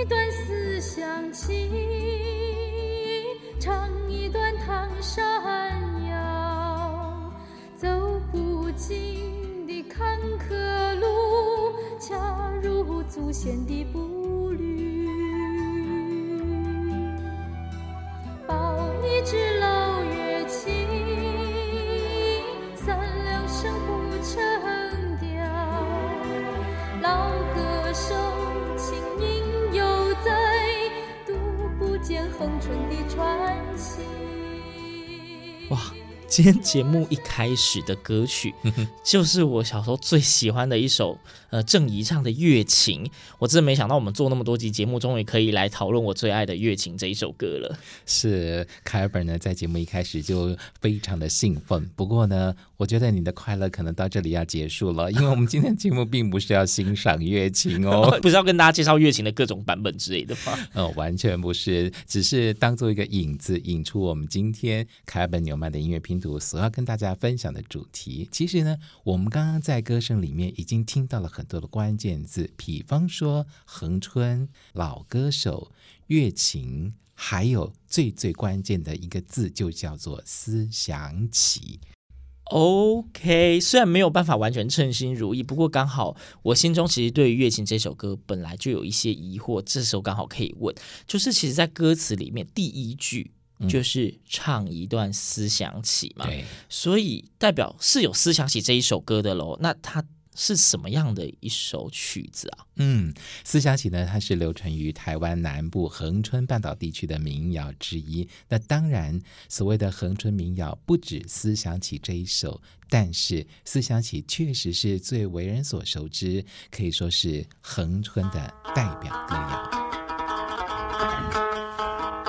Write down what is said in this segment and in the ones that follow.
一段思乡情，唱一段唐山谣，走不尽的坎坷路，恰如祖先的步。今天节目一开始的歌曲，就是我小时候最喜欢的一首，呃，郑怡唱的《月情》。我真的没想到，我们做那么多集节目，终于可以来讨论我最爱的《月情》这一首歌了。是凯尔本呢，在节目一开始就非常的兴奋。不过呢，我觉得你的快乐可能到这里要结束了，因为我们今天节目并不是要欣赏《月情》哦，不是要跟大家介绍《月情》的各种版本之类的吗？呃、哦，完全不是，只是当做一个引子，引出我们今天凯尔本纽曼的音乐拼图所要跟大家分享的主题，其实呢，我们刚刚在歌声里面已经听到了很多的关键字，比方说恒春、老歌手、月琴，还有最最关键的一个字，就叫做思想起。OK，虽然没有办法完全称心如意，不过刚好我心中其实对于《月琴》这首歌本来就有一些疑惑，这时候刚好可以问，就是其实，在歌词里面第一句。就是唱一段思想起嘛，对，所以代表是有思想起这一首歌的喽。那它是什么样的一首曲子啊？嗯，思想起呢，它是流传于台湾南部恒春半岛地区的民谣之一。那当然，所谓的恒春民谣不止思想起这一首，但是思想起确实是最为人所熟知，可以说是恒春的代表歌谣。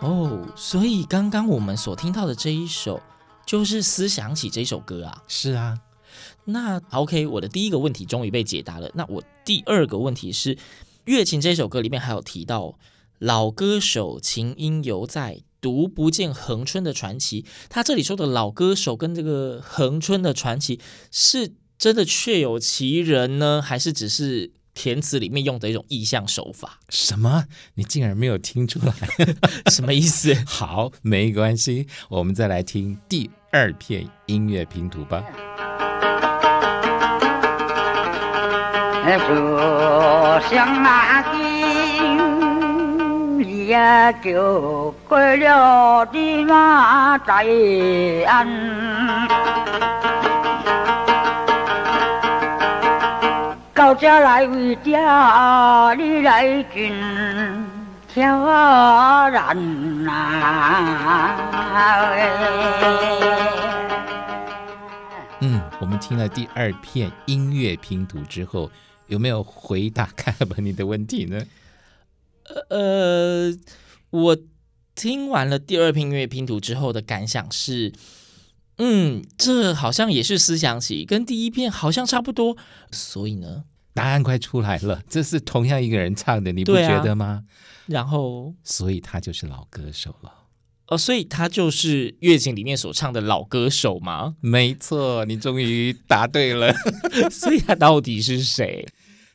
哦，所以刚刚我们所听到的这一首，就是思想起这首歌啊。是啊，那 OK，我的第一个问题终于被解答了。那我第二个问题是，《月琴》这首歌里面还有提到老歌手琴音犹在。独不见恒春的传奇，他这里说的老歌手跟这个恒春的传奇，是真的确有其人呢，还是只是填词里面用的一种意象手法？什么？你竟然没有听出来？什么意思？好，没关系，我们再来听第二片音乐拼图吧。也就过了的马在家来为家里来尽挑然呐。嗯，我们听了第二片音乐拼图之后，有没有回答凯尔本你的问题呢？呃，我听完了第二片音乐拼图之后的感想是，嗯，这好像也是思想起，跟第一篇好像差不多。所以呢，答案快出来了，这是同样一个人唱的，你不觉得吗？然后，所以他就是老歌手了。哦，所以他就是乐景里面所唱的老歌手吗？没错，你终于答对了。所以他到底是谁？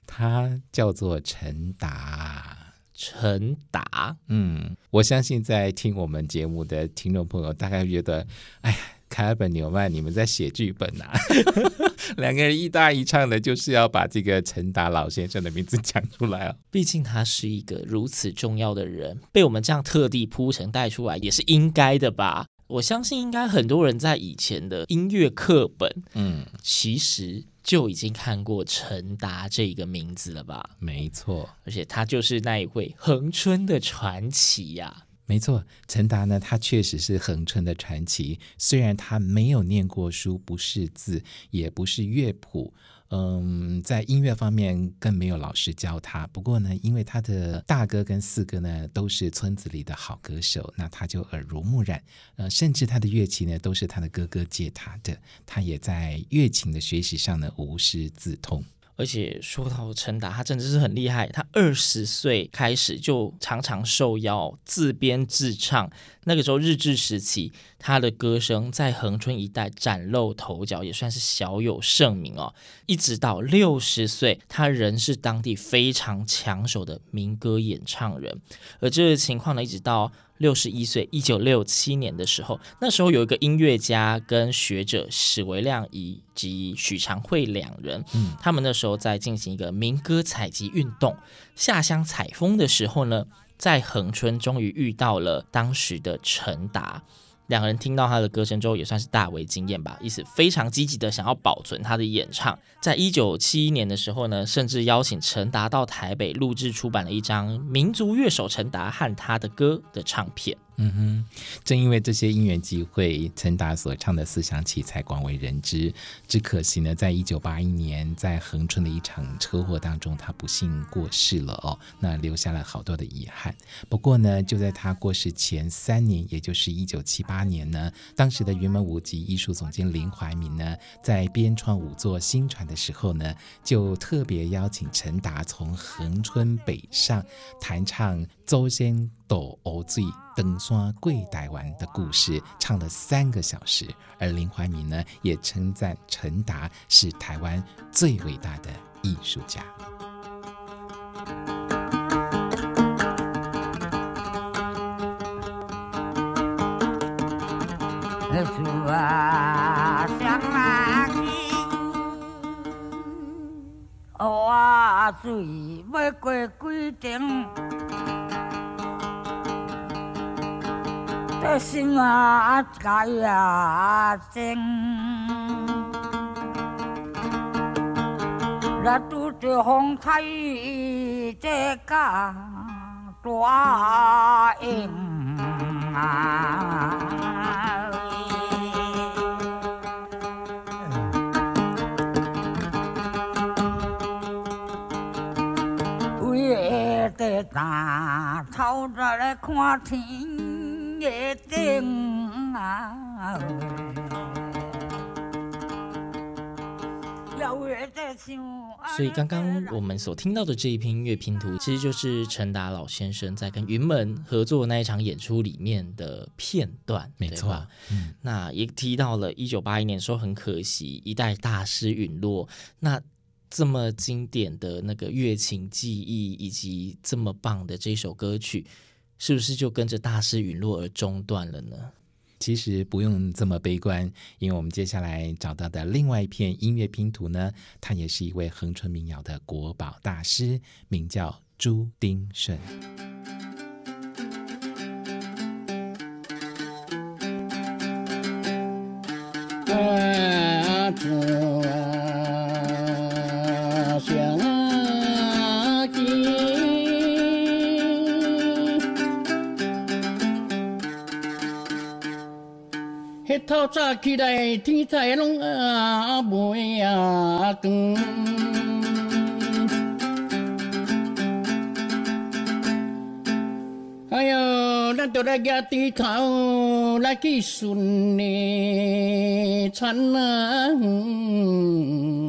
他叫做陈达。陈达，嗯，我相信在听我们节目的听众朋友，大概觉得，哎呀，卡尔本纽曼，你们在写剧本呐、啊？两个人一搭一唱的，就是要把这个陈达老先生的名字讲出来啊。毕竟他是一个如此重要的人，被我们这样特地铺陈带出来，也是应该的吧？我相信，应该很多人在以前的音乐课本，嗯，其实。就已经看过陈达这个名字了吧？没错，而且他就是那一位恒春的传奇呀、啊。没错，陈达呢，他确实是恒春的传奇。虽然他没有念过书，不识字，也不是乐谱。嗯，在音乐方面更没有老师教他。不过呢，因为他的大哥跟四哥呢都是村子里的好歌手，那他就耳濡目染。呃，甚至他的乐器呢都是他的哥哥借他的，他也在乐琴的学习上呢无师自通。而且说到陈达，他真的是很厉害。他二十岁开始就常常受邀自编自唱。那个时候日治时期，他的歌声在恒春一带崭露头角，也算是小有盛名哦。一直到六十岁，他仍是当地非常抢手的民歌演唱人。而这个情况呢，一直到。六十一岁，一九六七年的时候，那时候有一个音乐家跟学者史维亮以及许长惠两人，嗯，他们那时候在进行一个民歌采集运动，下乡采风的时候呢，在恒春终于遇到了当时的陈达。两个人听到他的歌声之后，也算是大为惊艳吧，因此非常积极的想要保存他的演唱。在一九七一年的时候呢，甚至邀请陈达到台北录制出版了一张《民族乐手陈达和他的歌》的唱片。嗯哼，正因为这些因缘际会，陈达所唱的《思想起》才广为人知。只可惜呢，在一九八一年，在恒春的一场车祸当中，他不幸过世了哦，那留下了好多的遗憾。不过呢，就在他过世前三年，也就是一九七八年呢，当时的云门舞集艺术总监林怀民呢，在编创五座新船》的时候呢，就特别邀请陈达从恒春北上，弹唱周先。斗欧最登山跪台湾的故事唱了三个小时，而林怀民呢也称赞陈达是台湾最伟大的艺术家。心啊，改啊，真。那拄着风台这个大雁啊，为的大头在来看天。所以，刚刚我们所听到的这一篇音乐拼图，其实就是陈达老先生在跟云门合作那一场演出里面的片段，没错。嗯，那也提到了一九八一年说很可惜，一代大师陨落。那这么经典的那个乐琴技艺，以及这么棒的这首歌曲。是不是就跟着大师陨落而中断了呢？其实不用这么悲观，因为我们接下来找到的另外一片音乐拼图呢，他也是一位恒春民谣的国宝大师，名叫朱丁顺。透早起来，天才拢啊未啊光。哎哟，咱着来举低头来去顺的田啊！嗯。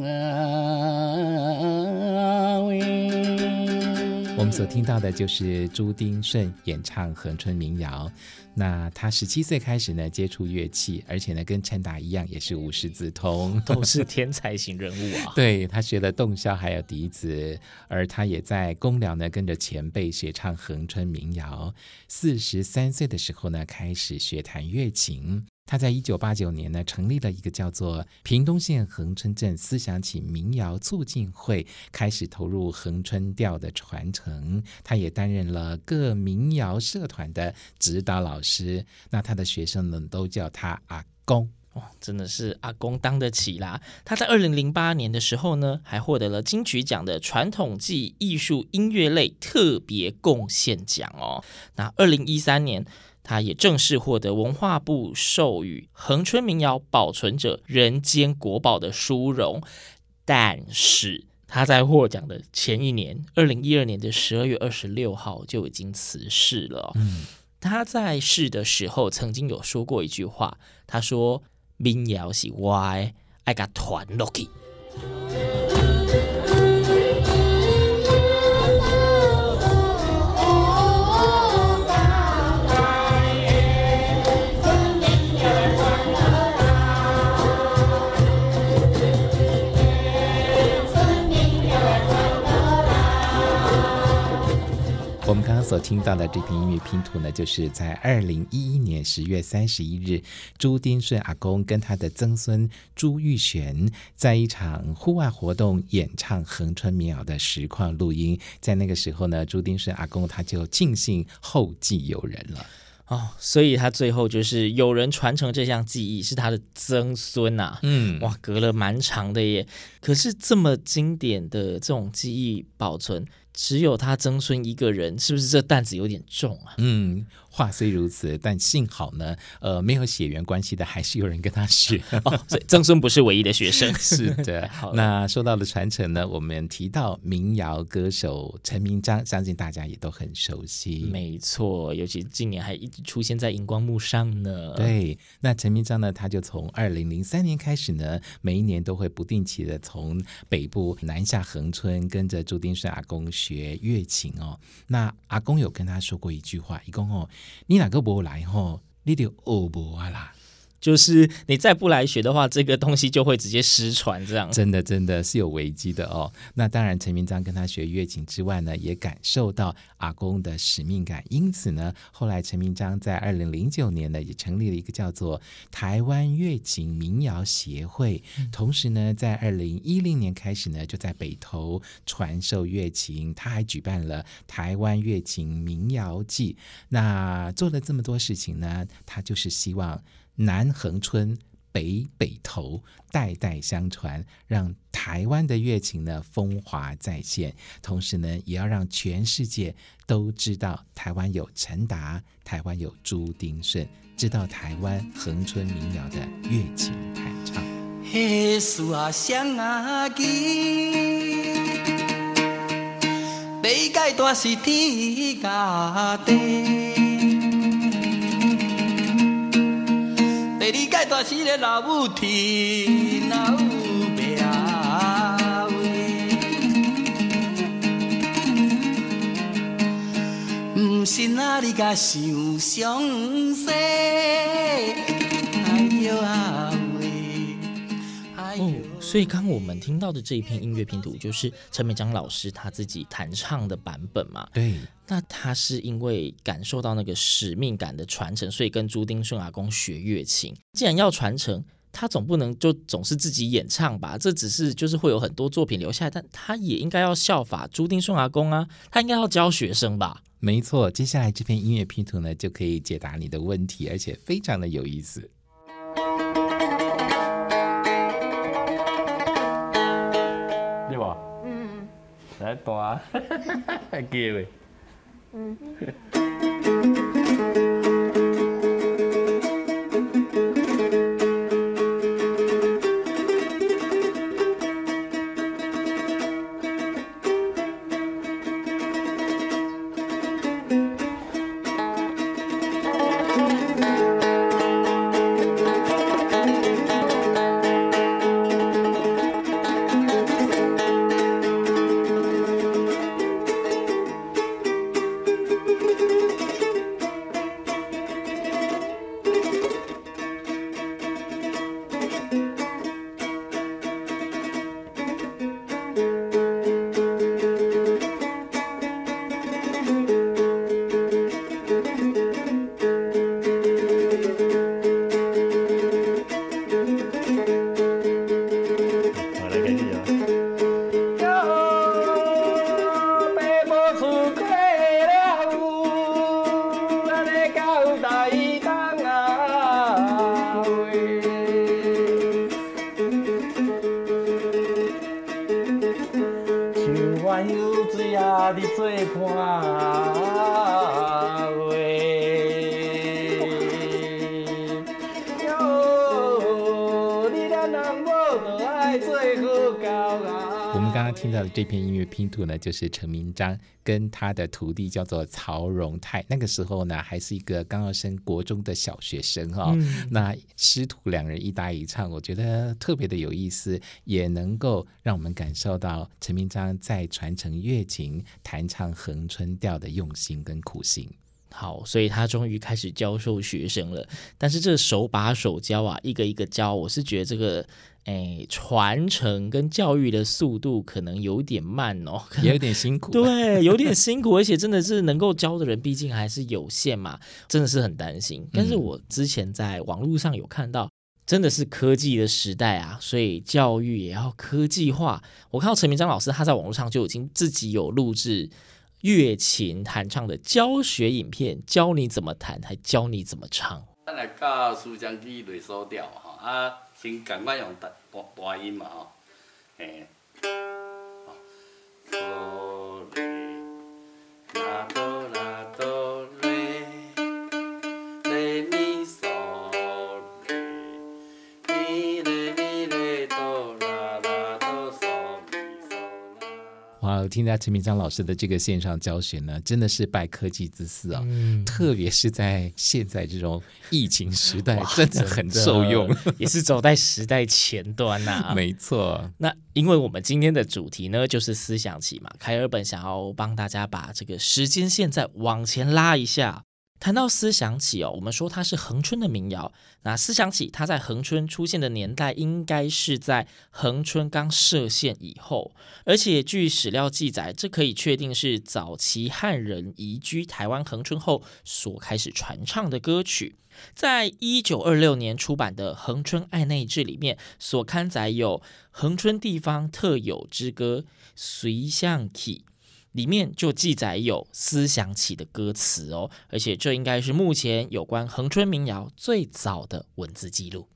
们所听到的就是朱丁顺演唱恒春民谣。那他十七岁开始呢，接触乐器，而且呢，跟陈达一样，也是无师自通，都是天才型人物啊。对，他学了洞箫，还有笛子，而他也在公寮呢，跟着前辈学唱恒春民谣。四十三岁的时候呢，开始学弹乐琴。他在一九八九年呢，成立了一个叫做屏东县恒春镇思想起民谣促进会，开始投入恒春调的传承。他也担任了各民谣社团的指导老师。那他的学生们都叫他阿公哦，真的是阿公当得起啦。他在二零零八年的时候呢，还获得了金曲奖的传统技艺术音乐类特别贡献奖哦。那二零一三年。他也正式获得文化部授予恒春民谣保存者人间国宝的殊荣，但是他在获奖的前一年，二零一二年的十二月二十六号就已经辞世了。嗯，他在世的时候曾经有说过一句话，他说：“民谣是我的，爱甲团落去。”所听到的这篇音乐拼图呢，就是在二零一一年十月三十一日，朱丁顺阿公跟他的曾孙朱玉璇在一场户外活动演唱恒春民谣的实况录音。在那个时候呢，朱丁顺阿公他就庆幸后继有人了。哦，所以他最后就是有人传承这项技艺，是他的曾孙呐、啊。嗯，哇，隔了蛮长的耶。可是这么经典的这种技艺保存，只有他曾孙一个人，是不是这担子有点重啊？嗯。话虽如此，但幸好呢，呃，没有血缘关系的，还是有人跟他学。哦，所以曾孙不是唯一的学生。是的。好，那说到了传承呢，我们提到民谣歌手陈明章，相信大家也都很熟悉。没错，尤其今年还一直出现在荧光幕上呢。对，那陈明章呢，他就从二零零三年开始呢，每一年都会不定期的从北部南下恒春，跟着朱丁顺阿公学乐琴哦。那阿公有跟他说过一句话，一共哦。你哪个无来吼？你就学无啊啦。就是你再不来学的话，这个东西就会直接失传，这样真的真的是有危机的哦。那当然，陈明章跟他学乐琴之外呢，也感受到阿公的使命感。因此呢，后来陈明章在二零零九年呢，也成立了一个叫做台湾乐琴民谣协会。嗯、同时呢，在二零一零年开始呢，就在北投传授乐琴。他还举办了台湾乐琴民谣季。那做了这么多事情呢，他就是希望。南恒春，北北头，代代相传，让台湾的乐琴呢风华再现。同时呢，也要让全世界都知道台湾有陈达，台湾有朱丁顺，知道台湾恒春民谣的乐琴弹唱。嘿，树啊，双啊，枝，北界大是天家地。你解大是个老母天，老爸话，不是哪里甲想详细？哎呦啊！所以刚刚我们听到的这一篇音乐拼图，就是陈美江老师他自己弹唱的版本嘛？对。那他是因为感受到那个使命感的传承，所以跟朱丁顺阿公学乐琴。既然要传承，他总不能就总是自己演唱吧？这只是就是会有很多作品留下来，但他也应该要效法朱丁顺阿公啊，他应该要教学生吧？没错，接下来这篇音乐拼图呢，就可以解答你的问题，而且非常的有意思。对吧？嗯，来断，还记得。嗯。这篇音乐拼图呢，就是陈明章跟他的徒弟叫做曹荣泰，那个时候呢还是一个刚要升国中的小学生哈、哦。嗯、那师徒两人一搭一唱，我觉得特别的有意思，也能够让我们感受到陈明章在传承乐琴、弹唱恒春调的用心跟苦心。好，所以他终于开始教授学生了。但是这手把手教啊，一个一个教，我是觉得这个诶传承跟教育的速度可能有点慢哦，也有点辛苦。对，有点辛苦，而且真的是能够教的人毕竟还是有限嘛，真的是很担心。但是我之前在网络上有看到，真的是科技的时代啊，所以教育也要科技化。我看到陈明章老师他在网络上就已经自己有录制。乐琴弹唱的教学影片，教你怎么弹，还教你怎么唱。咱来教思想起类数调哈，啊，先赶快用大大音嘛吼，嘿。听到陈明章老师的这个线上教学呢，真的是拜科技之赐啊！嗯、特别是在现在这种疫情时代，真的很受用，也是走在时代前端呐、啊。没错，那因为我们今天的主题呢，就是思想起嘛，凯尔本想要帮大家把这个时间线再往前拉一下。谈到思想起哦，我们说它是恒春的民谣。那思想起它在恒春出现的年代，应该是在恒春刚设县以后。而且据史料记载，这可以确定是早期汉人移居台湾恒春后所开始传唱的歌曲。在一九二六年出版的《恒春爱内志》里面，所刊载有恒春地方特有之歌《随想起》。里面就记载有《思想起》的歌词哦，而且这应该是目前有关恒春民谣最早的文字记录。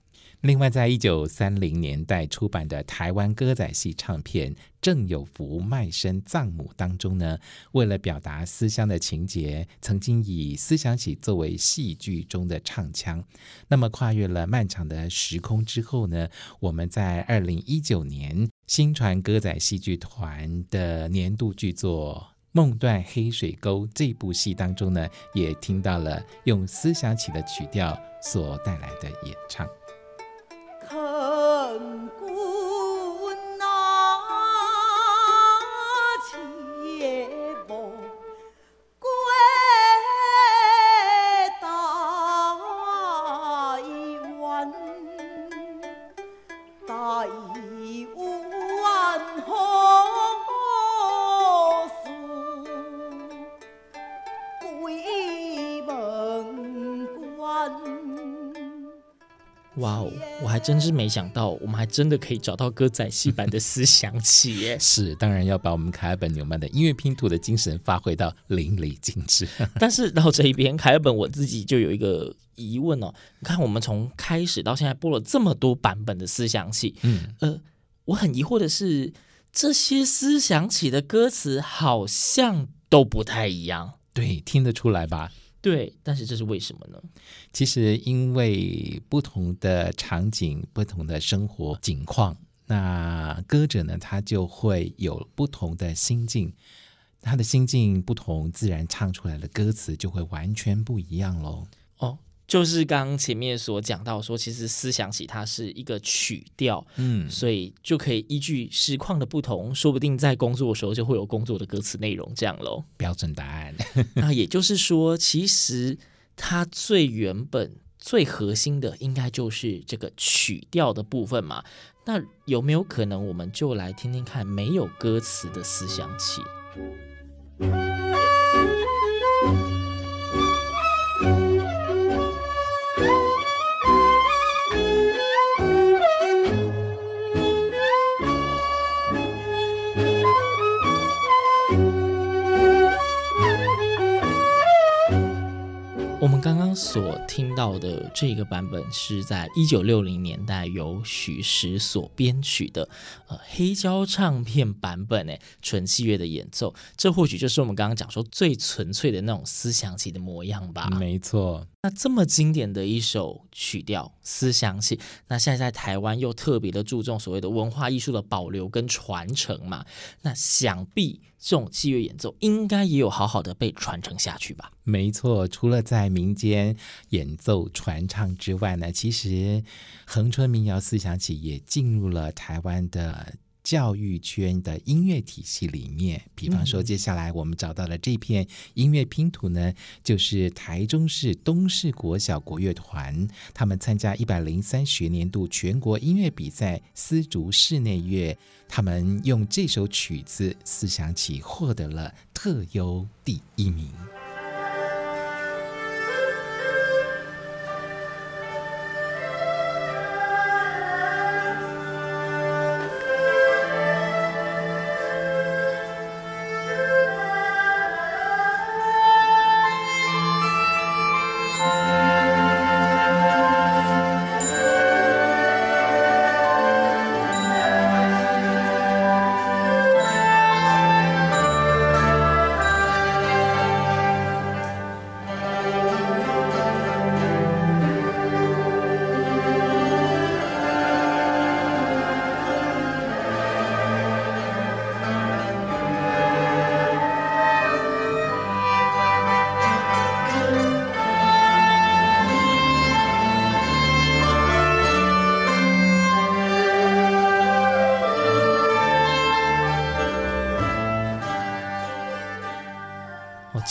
另外，在一九三零年代出版的台湾歌仔戏唱片《郑有福卖身葬母》当中呢，为了表达思乡的情节，曾经以《思想起》作为戏剧中的唱腔。那么，跨越了漫长的时空之后呢，我们在二零一九年新传歌仔戏剧团的年度剧作《梦断黑水沟》这部戏当中呢，也听到了用《思想起》的曲调所带来的演唱。真是没想到，我们还真的可以找到歌仔戏版的思想起耶。是，当然要把我们凯尔本纽曼的音乐拼图的精神发挥到淋漓尽致。但是到这一边，凯尔本我自己就有一个疑问哦。你看，我们从开始到现在播了这么多版本的思想起，嗯，呃，我很疑惑的是，这些思想起的歌词好像都不太一样。对，听得出来吧？对，但是这是为什么呢？其实因为不同的场景、不同的生活景况，那歌者呢，他就会有不同的心境，他的心境不同，自然唱出来的歌词就会完全不一样喽。哦。就是刚刚前面所讲到说，其实思想起它是一个曲调，嗯，所以就可以依据实况的不同，说不定在工作的时候就会有工作的歌词内容这样喽。标准答案。那也就是说，其实它最原本、最核心的，应该就是这个曲调的部分嘛。那有没有可能，我们就来听听看没有歌词的思想起？所听到的这个版本是在一九六零年代由许石所编曲的，呃，黑胶唱片版本，诶，纯器乐的演奏，这或许就是我们刚刚讲说最纯粹的那种思想起的模样吧。没错，那这么经典的一首曲调《思想起》，那现在在台湾又特别的注重所谓的文化艺术的保留跟传承嘛，那想必这种器乐演奏应该也有好好的被传承下去吧？没错，除了在民间演奏传唱之外呢，其实恒春民谣思想起也进入了台湾的。教育圈的音乐体系里面，比方说，接下来我们找到的这片音乐拼图呢，就是台中市东市国小国乐团，他们参加一百零三学年度全国音乐比赛丝竹室内乐，他们用这首曲子《思想起》获得了特优第一名。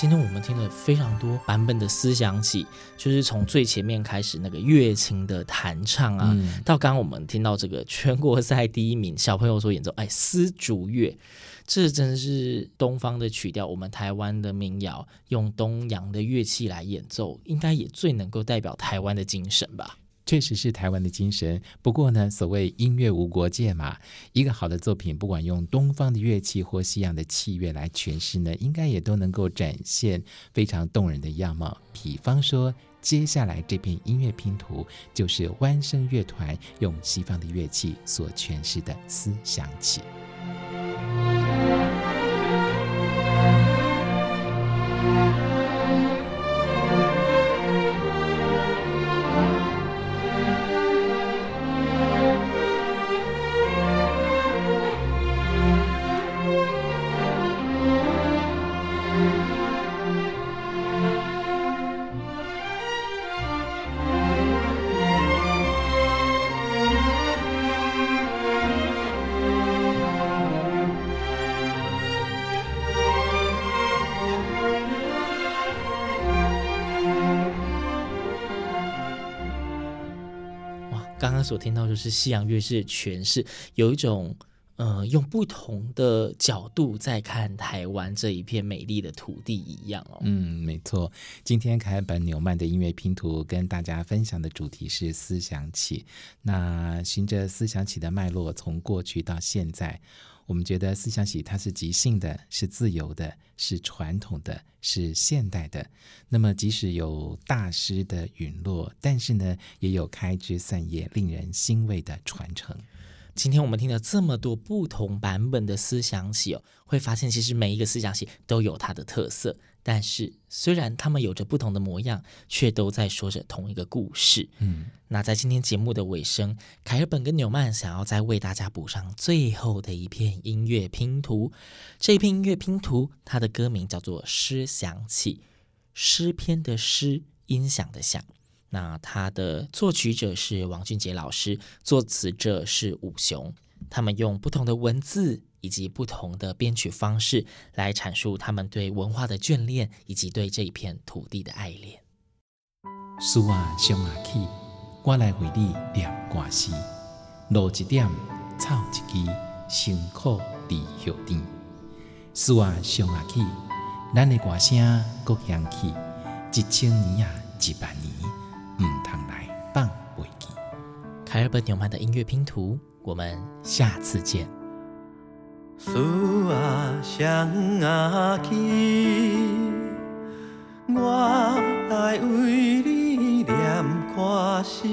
今天我们听了非常多版本的思想起，就是从最前面开始那个乐琴的弹唱啊，嗯、到刚刚我们听到这个全国赛第一名小朋友所演奏，哎，丝竹乐，这真是东方的曲调。我们台湾的民谣用东洋的乐器来演奏，应该也最能够代表台湾的精神吧。确实是台湾的精神。不过呢，所谓音乐无国界嘛，一个好的作品，不管用东方的乐器或西洋的器乐来诠释呢，应该也都能够展现非常动人的样貌。比方说，接下来这片音乐拼图，就是湾声乐团用西方的乐器所诠释的思想起。所听到就是西洋乐是诠释，有一种呃，用不同的角度在看台湾这一片美丽的土地一样哦。嗯，没错。今天开本纽曼的音乐拼图跟大家分享的主题是思想起。那循着思想起的脉络，从过去到现在。我们觉得思想喜它是即兴的，是自由的，是传统的，是现代的。那么即使有大师的陨落，但是呢，也有开枝散叶、令人欣慰的传承。今天我们听了这么多不同版本的思想起哦，会发现其实每一个思想起都有它的特色。但是，虽然他们有着不同的模样，却都在说着同一个故事。嗯，那在今天节目的尾声，凯尔本跟纽曼想要再为大家补上最后的一片音乐拼图。这一片音乐拼图，它的歌名叫做《诗响起》，诗篇的诗，音响的响。那他的作曲者是王俊杰老师，作词者是武雄。他们用不同的文字。以及不同的编曲方式来阐述他们对文化的眷恋，以及对这一片土地的爱恋。书啊，上啊起，我来为你念歌诗。露一点，草一枝，辛苦地叶甜。书啊，上啊起，咱的歌声搁响起，一千年啊，一万年，放袂记。凯尔本纽曼的音乐拼图，我们下次见。思啊想啊起，我来为你念歌诗，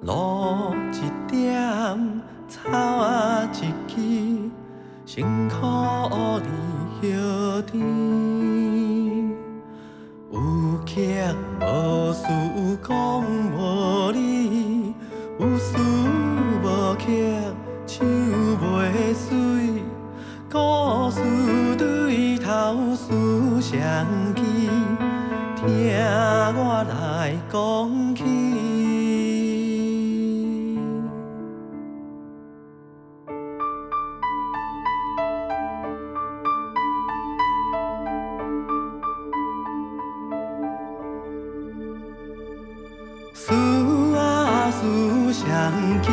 露一点，草啊一枝，辛苦你叶甜。有客无事讲讲起。思啊思双枝，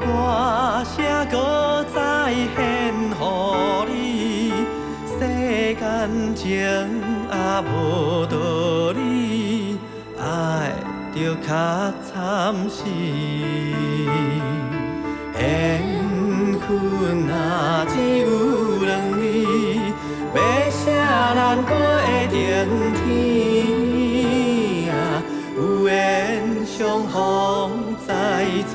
歌声搁再献乎你。世间情啊无道理，爱着较惨死。缘分若只有两字，要啥咱过定天啊。有缘相逢在千